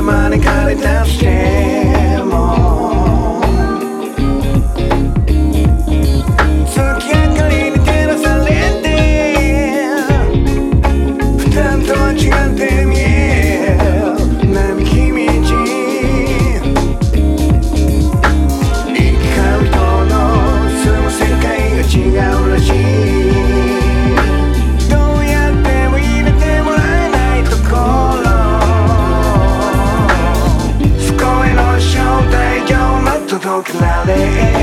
money, got it down, shit. so cloudy